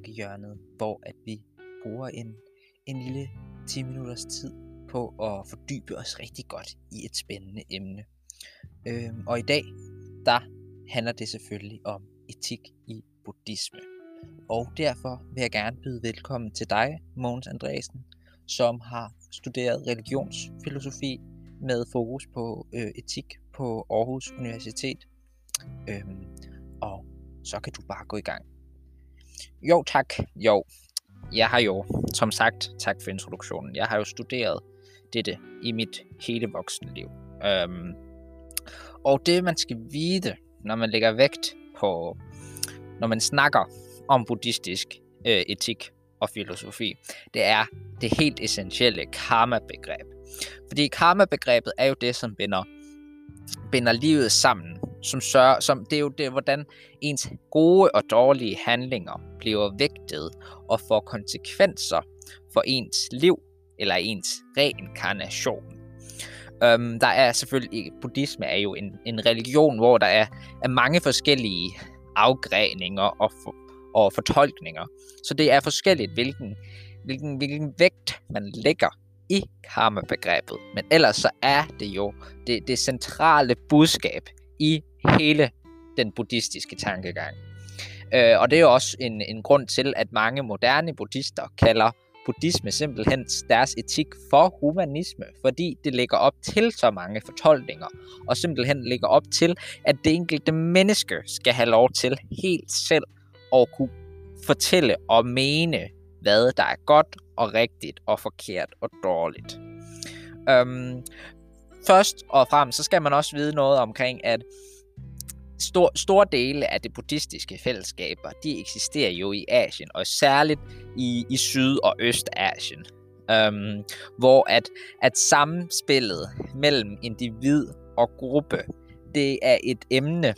Tankehjørnet, hvor at vi bruger en, en lille 10 minutters tid på at fordybe os rigtig godt i et spændende emne. Øhm, og i dag, der handler det selvfølgelig om etik i buddhisme. Og derfor vil jeg gerne byde velkommen til dig, Mogens Andresen, som har studeret religionsfilosofi med fokus på øh, etik på Aarhus Universitet. Øhm, og så kan du bare gå i gang. Jo tak, jo. Jeg har jo, som sagt, tak for introduktionen, jeg har jo studeret dette i mit hele voksne liv. Øhm, og det man skal vide, når man lægger vægt på, når man snakker om buddhistisk øh, etik og filosofi, det er det helt essentielle karma-begreb. Fordi karma-begrebet er jo det, som binder, binder livet sammen som sørger, som, det er jo det, hvordan ens gode og dårlige handlinger bliver vægtet og får konsekvenser for ens liv eller ens reinkarnation. Øhm, der er selvfølgelig, buddhisme er jo en, en religion, hvor der er, er mange forskellige afgreninger og, for, og fortolkninger. Så det er forskelligt, hvilken, hvilken, hvilken vægt man lægger i karma-begrebet. Men ellers så er det jo det, det centrale budskab i hele den buddhistiske tankegang. Øh, og det er jo også en, en grund til, at mange moderne buddhister kalder buddhisme simpelthen deres etik for humanisme, fordi det lægger op til så mange fortolkninger, og simpelthen lægger op til, at det enkelte menneske skal have lov til helt selv at kunne fortælle og mene, hvad der er godt og rigtigt og forkert og dårligt. Øhm, først og fremmest, så skal man også vide noget omkring, at stor, store dele af det buddhistiske fællesskaber, de eksisterer jo i Asien, og særligt i, i Syd- og Østasien. Øhm, hvor at, at samspillet mellem individ og gruppe, det er et emne,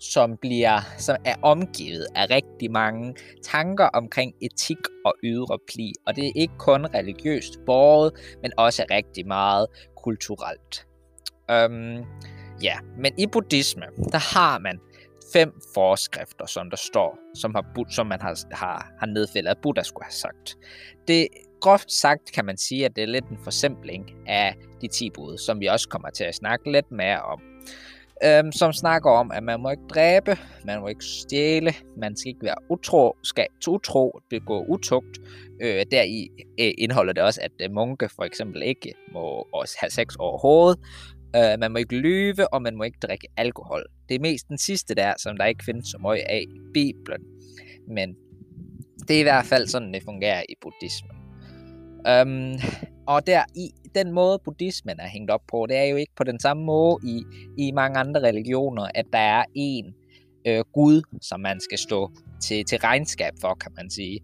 som bliver som er omgivet af rigtig mange tanker omkring etik og ydre pli. Og det er ikke kun religiøst båret, men også rigtig meget kulturelt. Øhm, Ja, men i buddhisme, der har man fem forskrifter, som der står, som, har, som man har, har, har nedfældet, at Buddha skulle have sagt. Det groft sagt kan man sige, at det er lidt en forsimpling af de 10 bud, som vi også kommer til at snakke lidt mere om. Øhm, som snakker om, at man må ikke dræbe, man må ikke stjæle, man skal ikke være utro, skal utro, begå utugt. Øh, deri øh, indeholder det også, at øh, munke for eksempel ikke må også have sex overhovedet, Uh, man må ikke lyve, og man må ikke drikke alkohol. Det er mest den sidste der, som der ikke findes så meget af i Bibelen. Men det er i hvert fald sådan, det fungerer i buddhismen. Um, og der i den måde, buddhismen er hængt op på, det er jo ikke på den samme måde i, i mange andre religioner, at der er en øh, Gud, som man skal stå til, til regnskab for, kan man sige.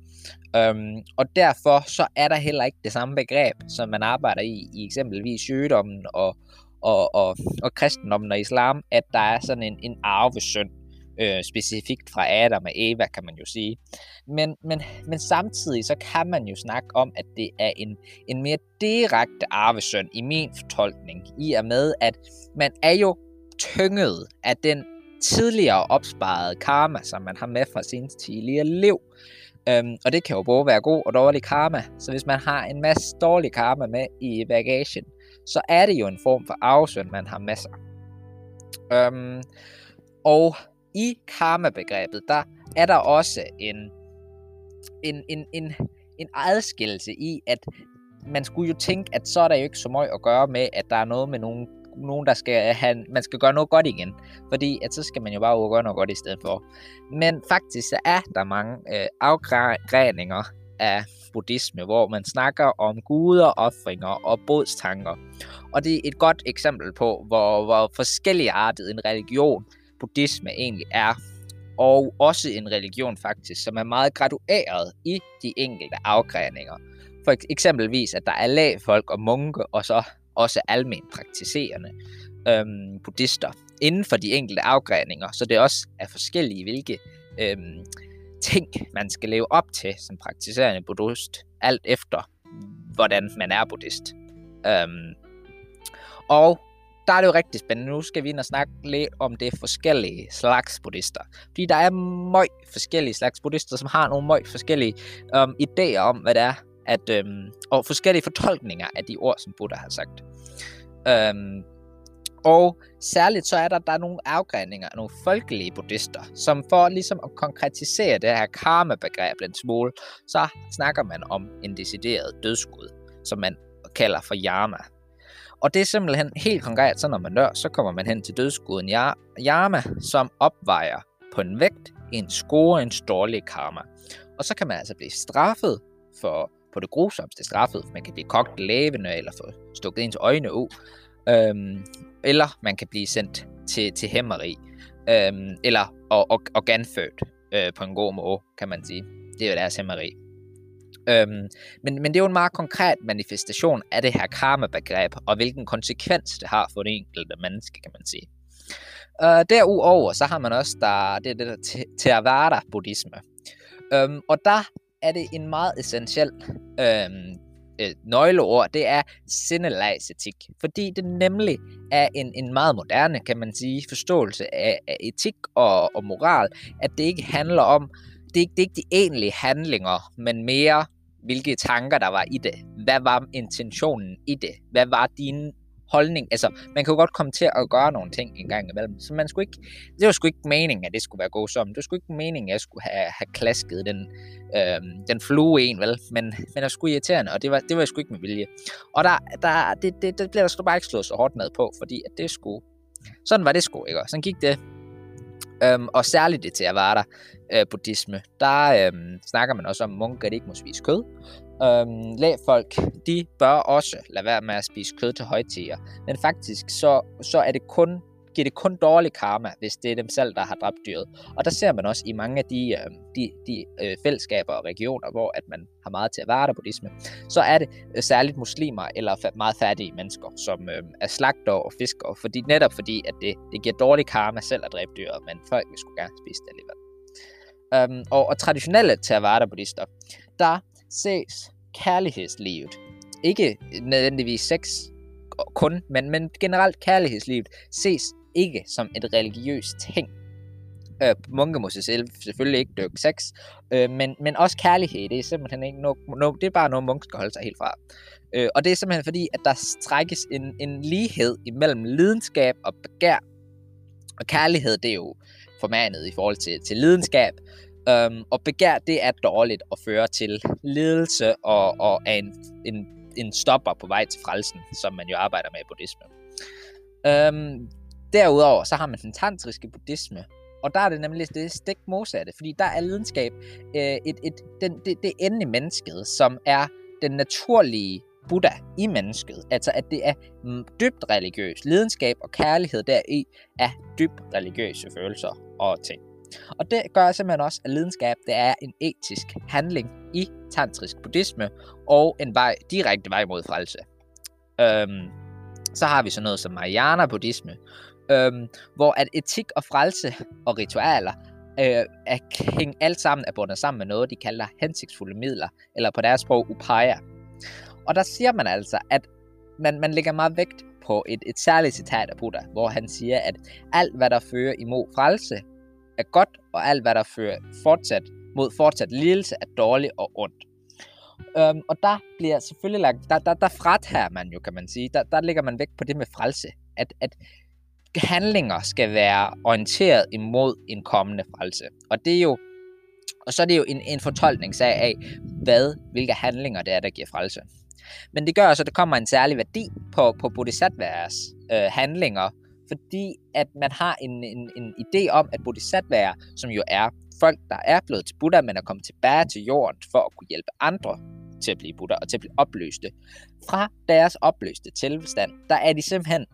Um, og derfor så er der heller ikke det samme begreb, som man arbejder i, i eksempelvis sygdommen og, og, og, og kristendommen og islam, at der er sådan en, en arvesynd, øh, specifikt fra Adam og Eva, kan man jo sige. Men, men, men samtidig så kan man jo snakke om, at det er en, en mere direkte arvesynd i min fortolkning, i og med, at man er jo tynget af den tidligere opsparede karma, som man har med fra sin tidligere liv. Øhm, og det kan jo både være god og dårlig karma. Så hvis man har en masse dårlig karma med i bagagen, så er det jo en form for arvesøn, man har med sig. Øhm, og i karma-begrebet, der er der også en, en, en, en, en adskillelse i, at man skulle jo tænke, at så er der jo ikke så meget at gøre med, at der er noget med nogen, nogen der skal have, man skal gøre noget godt igen. Fordi at så skal man jo bare gøre noget godt i stedet for. Men faktisk så er der mange øh, afgræninger af buddhisme, hvor man snakker om guder, offringer og bådstanker. Og det er et godt eksempel på, hvor, hvor forskelligartet en religion buddhisme egentlig er. Og også en religion faktisk, som er meget gradueret i de enkelte afgræninger. For eksempelvis, at der er lægfolk og munke, og så også almen praktiserende øhm, buddhister inden for de enkelte afgræninger, så det også er forskellige, hvilke øhm, ting, man skal leve op til som praktiserende buddhist, alt efter, hvordan man er buddhist. Øhm, og der er det jo rigtig spændende. Nu skal vi ind og snakke lidt om det forskellige slags buddhister. Fordi der er møg forskellige slags buddhister, som har nogle møg forskellige øhm, idéer om, hvad det er, at, øhm, og forskellige fortolkninger af de ord, som Buddha har sagt. Øhm, og særligt så er der, der er nogle afgræninger af nogle folkelige buddhister, som for ligesom at konkretisere det her karma-begreb en smule, så snakker man om en decideret dødsgud, som man kalder for yama. Og det er simpelthen helt konkret, så når man dør, så kommer man hen til dødsguden yama, som opvejer på en vægt en score en dårlig karma. Og så kan man altså blive straffet for på det grusomste straffet. Man kan blive kogt levende, eller få stukket ind øjne ud. Øhm, eller man kan blive sendt til, til hæmmeri, øhm, eller og, og, genfødt øh, på en god måde, kan man sige. Det er jo deres hæmmeri. Øhm, men, men det er jo en meget konkret manifestation af det her karma-begreb, og hvilken konsekvens det har for det enkelte menneske, kan man sige. Øh, derudover så har man også der, det, det der Theravada-buddhisme. Øhm, og der er det en meget essentiel øhm, øh, nøgleord, det er sindelagsetik. Fordi det nemlig er en, en meget moderne, kan man sige, forståelse af, af etik og, og moral, at det ikke handler om, det er, ikke, det er ikke de egentlige handlinger, men mere hvilke tanker der var i det. Hvad var intentionen i det? Hvad var dine holdning. Altså, man kan jo godt komme til at gøre nogle ting en gang imellem. Så man skulle ikke, det var sgu ikke meningen, at det skulle være god som. Det var sgu ikke meningen, at jeg skulle have, have klasket den, øh, den flue en, vel? Men, men det var sgu irriterende, og det var, det var sgu ikke med vilje. Og der, der, det, det, det bliver der sgu bare ikke slået så hårdt ned på, fordi at det skulle... Sådan var det sgu, ikke? Og sådan gik det. Øhm, og særligt det til at være der, øh, buddhisme, der øhm, snakker man også om, at munker ikke må spise kød. Øhm, lægfolk, de bør også lade være med at spise kød til højtider. Men faktisk, så, så er det kun giver det kun dårlig karma, hvis det er dem selv, der har dræbt dyret. Og der ser man også i mange af de, øh, de, de øh, fællesskaber og regioner, hvor at man har meget til at være der buddhisme, så er det øh, særligt muslimer eller fa- meget fattige mennesker, som øh, er slagter og fiskere, fordi, netop fordi, at det, det giver dårlig karma selv at dræbe dyret, men folk vil skulle gerne spise det alligevel. Um, og, og traditionelle Theravada buddhister, der ses kærlighedslivet. Ikke nødvendigvis sex kun, men, men generelt kærlighedslivet ses ikke som et religiøst ting. Øh, munke må selv selvfølgelig ikke dyrke sex, øh, men, men også kærlighed, det er simpelthen ikke no, no, det er bare noget, munke skal holde sig helt fra. Øh, og det er simpelthen fordi, at der strækkes en, en lighed imellem lidenskab og begær. Og kærlighed, det er jo formandet i forhold til, til lidenskab, Um, og begær, det er dårligt og fører til ledelse og, og er en, en, en stopper på vej til frelsen, som man jo arbejder med i buddhisme. Um, derudover, så har man den tantriske buddhisme, og der er det nemlig det stik modsatte, fordi der er lidenskab øh, et, et, den, det, det ende i mennesket, som er den naturlige Buddha i mennesket. Altså at det er mm, dybt religiøs. Lidenskab og kærlighed deri er dybt religiøse følelser og ting. Og det gør simpelthen også, at lidenskab det er en etisk handling i tantrisk buddhisme, og en vej, direkte vej mod frelse. Øhm, så har vi sådan noget som Mahayana buddhisme, øhm, hvor at etik og frelse og ritualer øh, er hængt alt sammen er bundet sammen med noget, de kalder hensigtsfulde midler, eller på deres sprog upaya. Og der siger man altså, at man, man lægger meget vægt på et, et særligt citat af Buddha, hvor han siger, at alt hvad der fører imod frelse, er godt, og alt hvad der fører fortsat mod fortsat lidelse er dårligt og ondt. Øhm, og der bliver selvfølgelig lagt, der, der, der fratager man jo, kan man sige, der, der ligger man væk på det med frelse, at, at handlinger skal være orienteret imod en kommende frelse. Og det er jo, og så er det jo en, en fortolkningssag af, hvad, hvilke handlinger det er, der giver frelse. Men det gør også, at der kommer en særlig værdi på, på bodhisattvas øh, handlinger, fordi at man har en, en, en idé om, at bodhisattvaer, som jo er folk, der er blevet til Buddha, men er kommet tilbage til jorden for at kunne hjælpe andre til at blive Buddha og til at blive opløste. Fra deres opløste tilstand, der er de simpelthen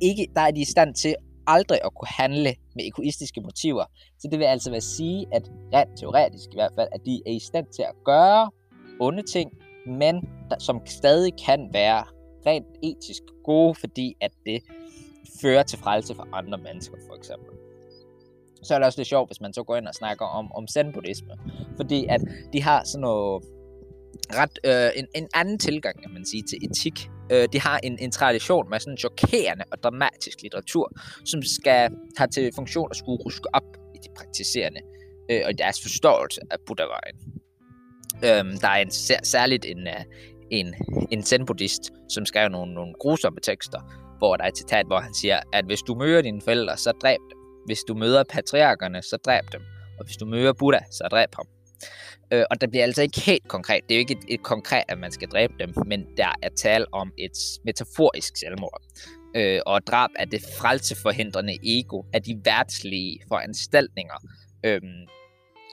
ikke, der er de i stand til aldrig at kunne handle med egoistiske motiver. Så det vil altså være sige, at rent teoretisk i hvert fald, at de er i stand til at gøre onde ting, men der, som stadig kan være rent etisk gode, fordi at det fører til frelse for andre mennesker, for eksempel. Så er det også lidt sjovt, hvis man så går ind og snakker om, om zen-buddhisme. Fordi at de har sådan noget ret øh, en, en anden tilgang, kan man sige, til etik. Øh, de har en, en tradition med sådan chokerende og dramatisk litteratur, som skal have til funktion at skulle ruske op i de praktiserende øh, og i deres forståelse af buddhavejen. Øh, der er en, særligt en, øh, en, en zen-buddhist, som skrev nogle, nogle grusomme tekster, hvor der er et citat, hvor han siger, at hvis du møder dine forældre, så dræb dem. Hvis du møder patriarkerne, så dræb dem. Og hvis du møder Buddha, så dræb ham. Øh, og det bliver altså ikke helt konkret. Det er jo ikke et, et konkret, at man skal dræbe dem, men der er tale om et metaforisk selvmord. Øh, og drab af det frelseforhindrende ego af de værtslige foranstaltninger øh,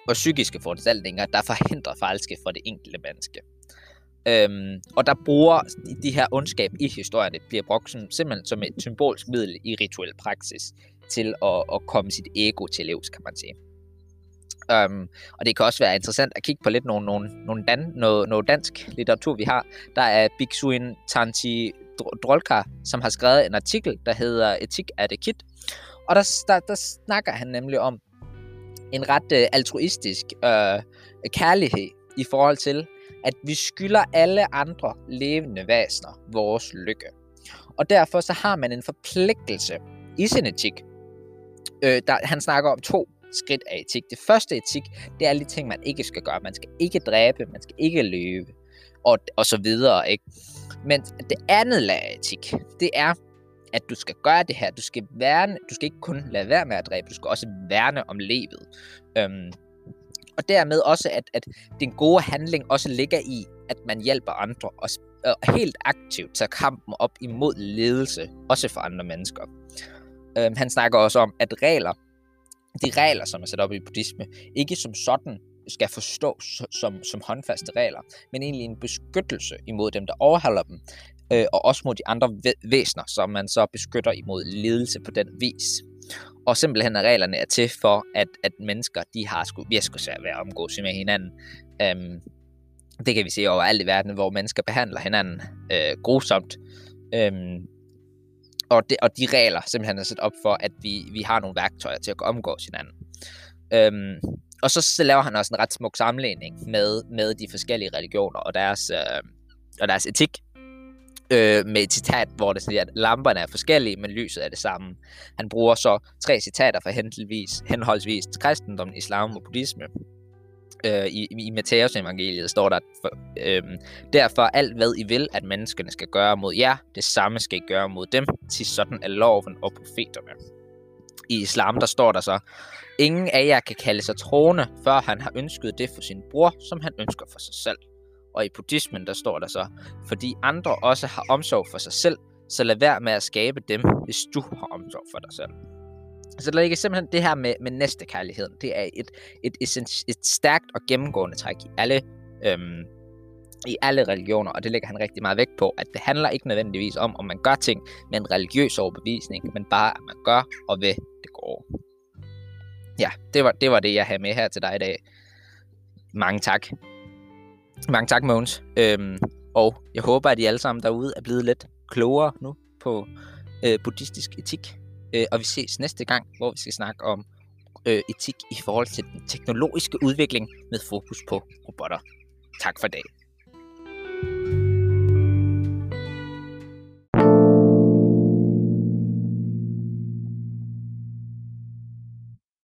og psykiske foranstaltninger, der forhindrer falske for det enkelte menneske. Øhm, og der bruger de, de her ondskab i historien, det bliver brugt som, simpelthen som et symbolsk middel i rituel praksis til at, at komme sit ego til livs, kan man sige. Um, og det kan også være interessant at kigge på lidt nogle, nogle, nogle dan, noget, noget dansk litteratur, vi har. Der er Bixuin Tanti Drolka, som har skrevet en artikel, der hedder Etik er det kit. Og der, der, der snakker han nemlig om en ret uh, altruistisk uh, kærlighed i forhold til, at vi skylder alle andre levende væsener vores lykke. Og derfor så har man en forpligtelse i sin etik. Øh, der, han snakker om to skridt af etik. Det første etik, det er alle de ting, man ikke skal gøre. Man skal ikke dræbe, man skal ikke løbe, og, og så videre. Ikke? Men det andet lag af etik, det er, at du skal gøre det her. Du skal, værne, du skal ikke kun lade være med at dræbe, du skal også værne om livet. Øhm, og dermed også, at, at den gode handling også ligger i, at man hjælper andre og, og helt aktivt tager kampen op imod ledelse, også for andre mennesker. Øhm, han snakker også om, at regler, de regler, som er sat op i buddhisme, ikke som sådan skal forstås som, som håndfaste regler, men egentlig en beskyttelse imod dem, der overholder dem, øh, og også mod de andre væsener, som man så beskytter imod ledelse på den vis. Og simpelthen at reglerne er til for, at, at mennesker, de har sgu virkelig svært ved at omgås med hinanden. Øhm, det kan vi se alt i verden, hvor mennesker behandler hinanden øh, grusomt. Øhm, og, det, og de regler simpelthen er sat op for, at vi, vi har nogle værktøjer til at omgås hinanden. Øhm, og så, så laver han også en ret smuk sammenligning med, med de forskellige religioner og deres, øh, og deres etik øh, med et citat, hvor det siger, at lamperne er forskellige, men lyset er det samme. Han bruger så tre citater fra henholdsvis, henholdsvis kristendom, islam og buddhisme. Øh, I i Matthæus evangeliet står der, at for, øh, derfor alt hvad I vil, at menneskene skal gøre mod jer, det samme skal I gøre mod dem, til sådan er loven og profeterne. I islam, der står der så, ingen af jer kan kalde sig troende, før han har ønsket det for sin bror, som han ønsker for sig selv. Og i buddhismen, der står der så, fordi andre også har omsorg for sig selv, så lad være med at skabe dem, hvis du har omsorg for dig selv. Så der ligger simpelthen det her med, med næstekærligheden. Det er et, et, et, et stærkt og gennemgående træk i alle, øhm, i alle religioner, og det lægger han rigtig meget vægt på, at det handler ikke nødvendigvis om, om man gør ting med en religiøs overbevisning, men bare, at man gør og ved det går. Ja, det var, det var det, jeg havde med her til dig i dag. Mange tak. Mange tak, Måns. Øhm, og jeg håber, at I alle sammen derude er blevet lidt klogere nu på øh, buddhistisk etik. Øh, og vi ses næste gang, hvor vi skal snakke om øh, etik i forhold til den teknologiske udvikling med fokus på robotter. Tak for dagen.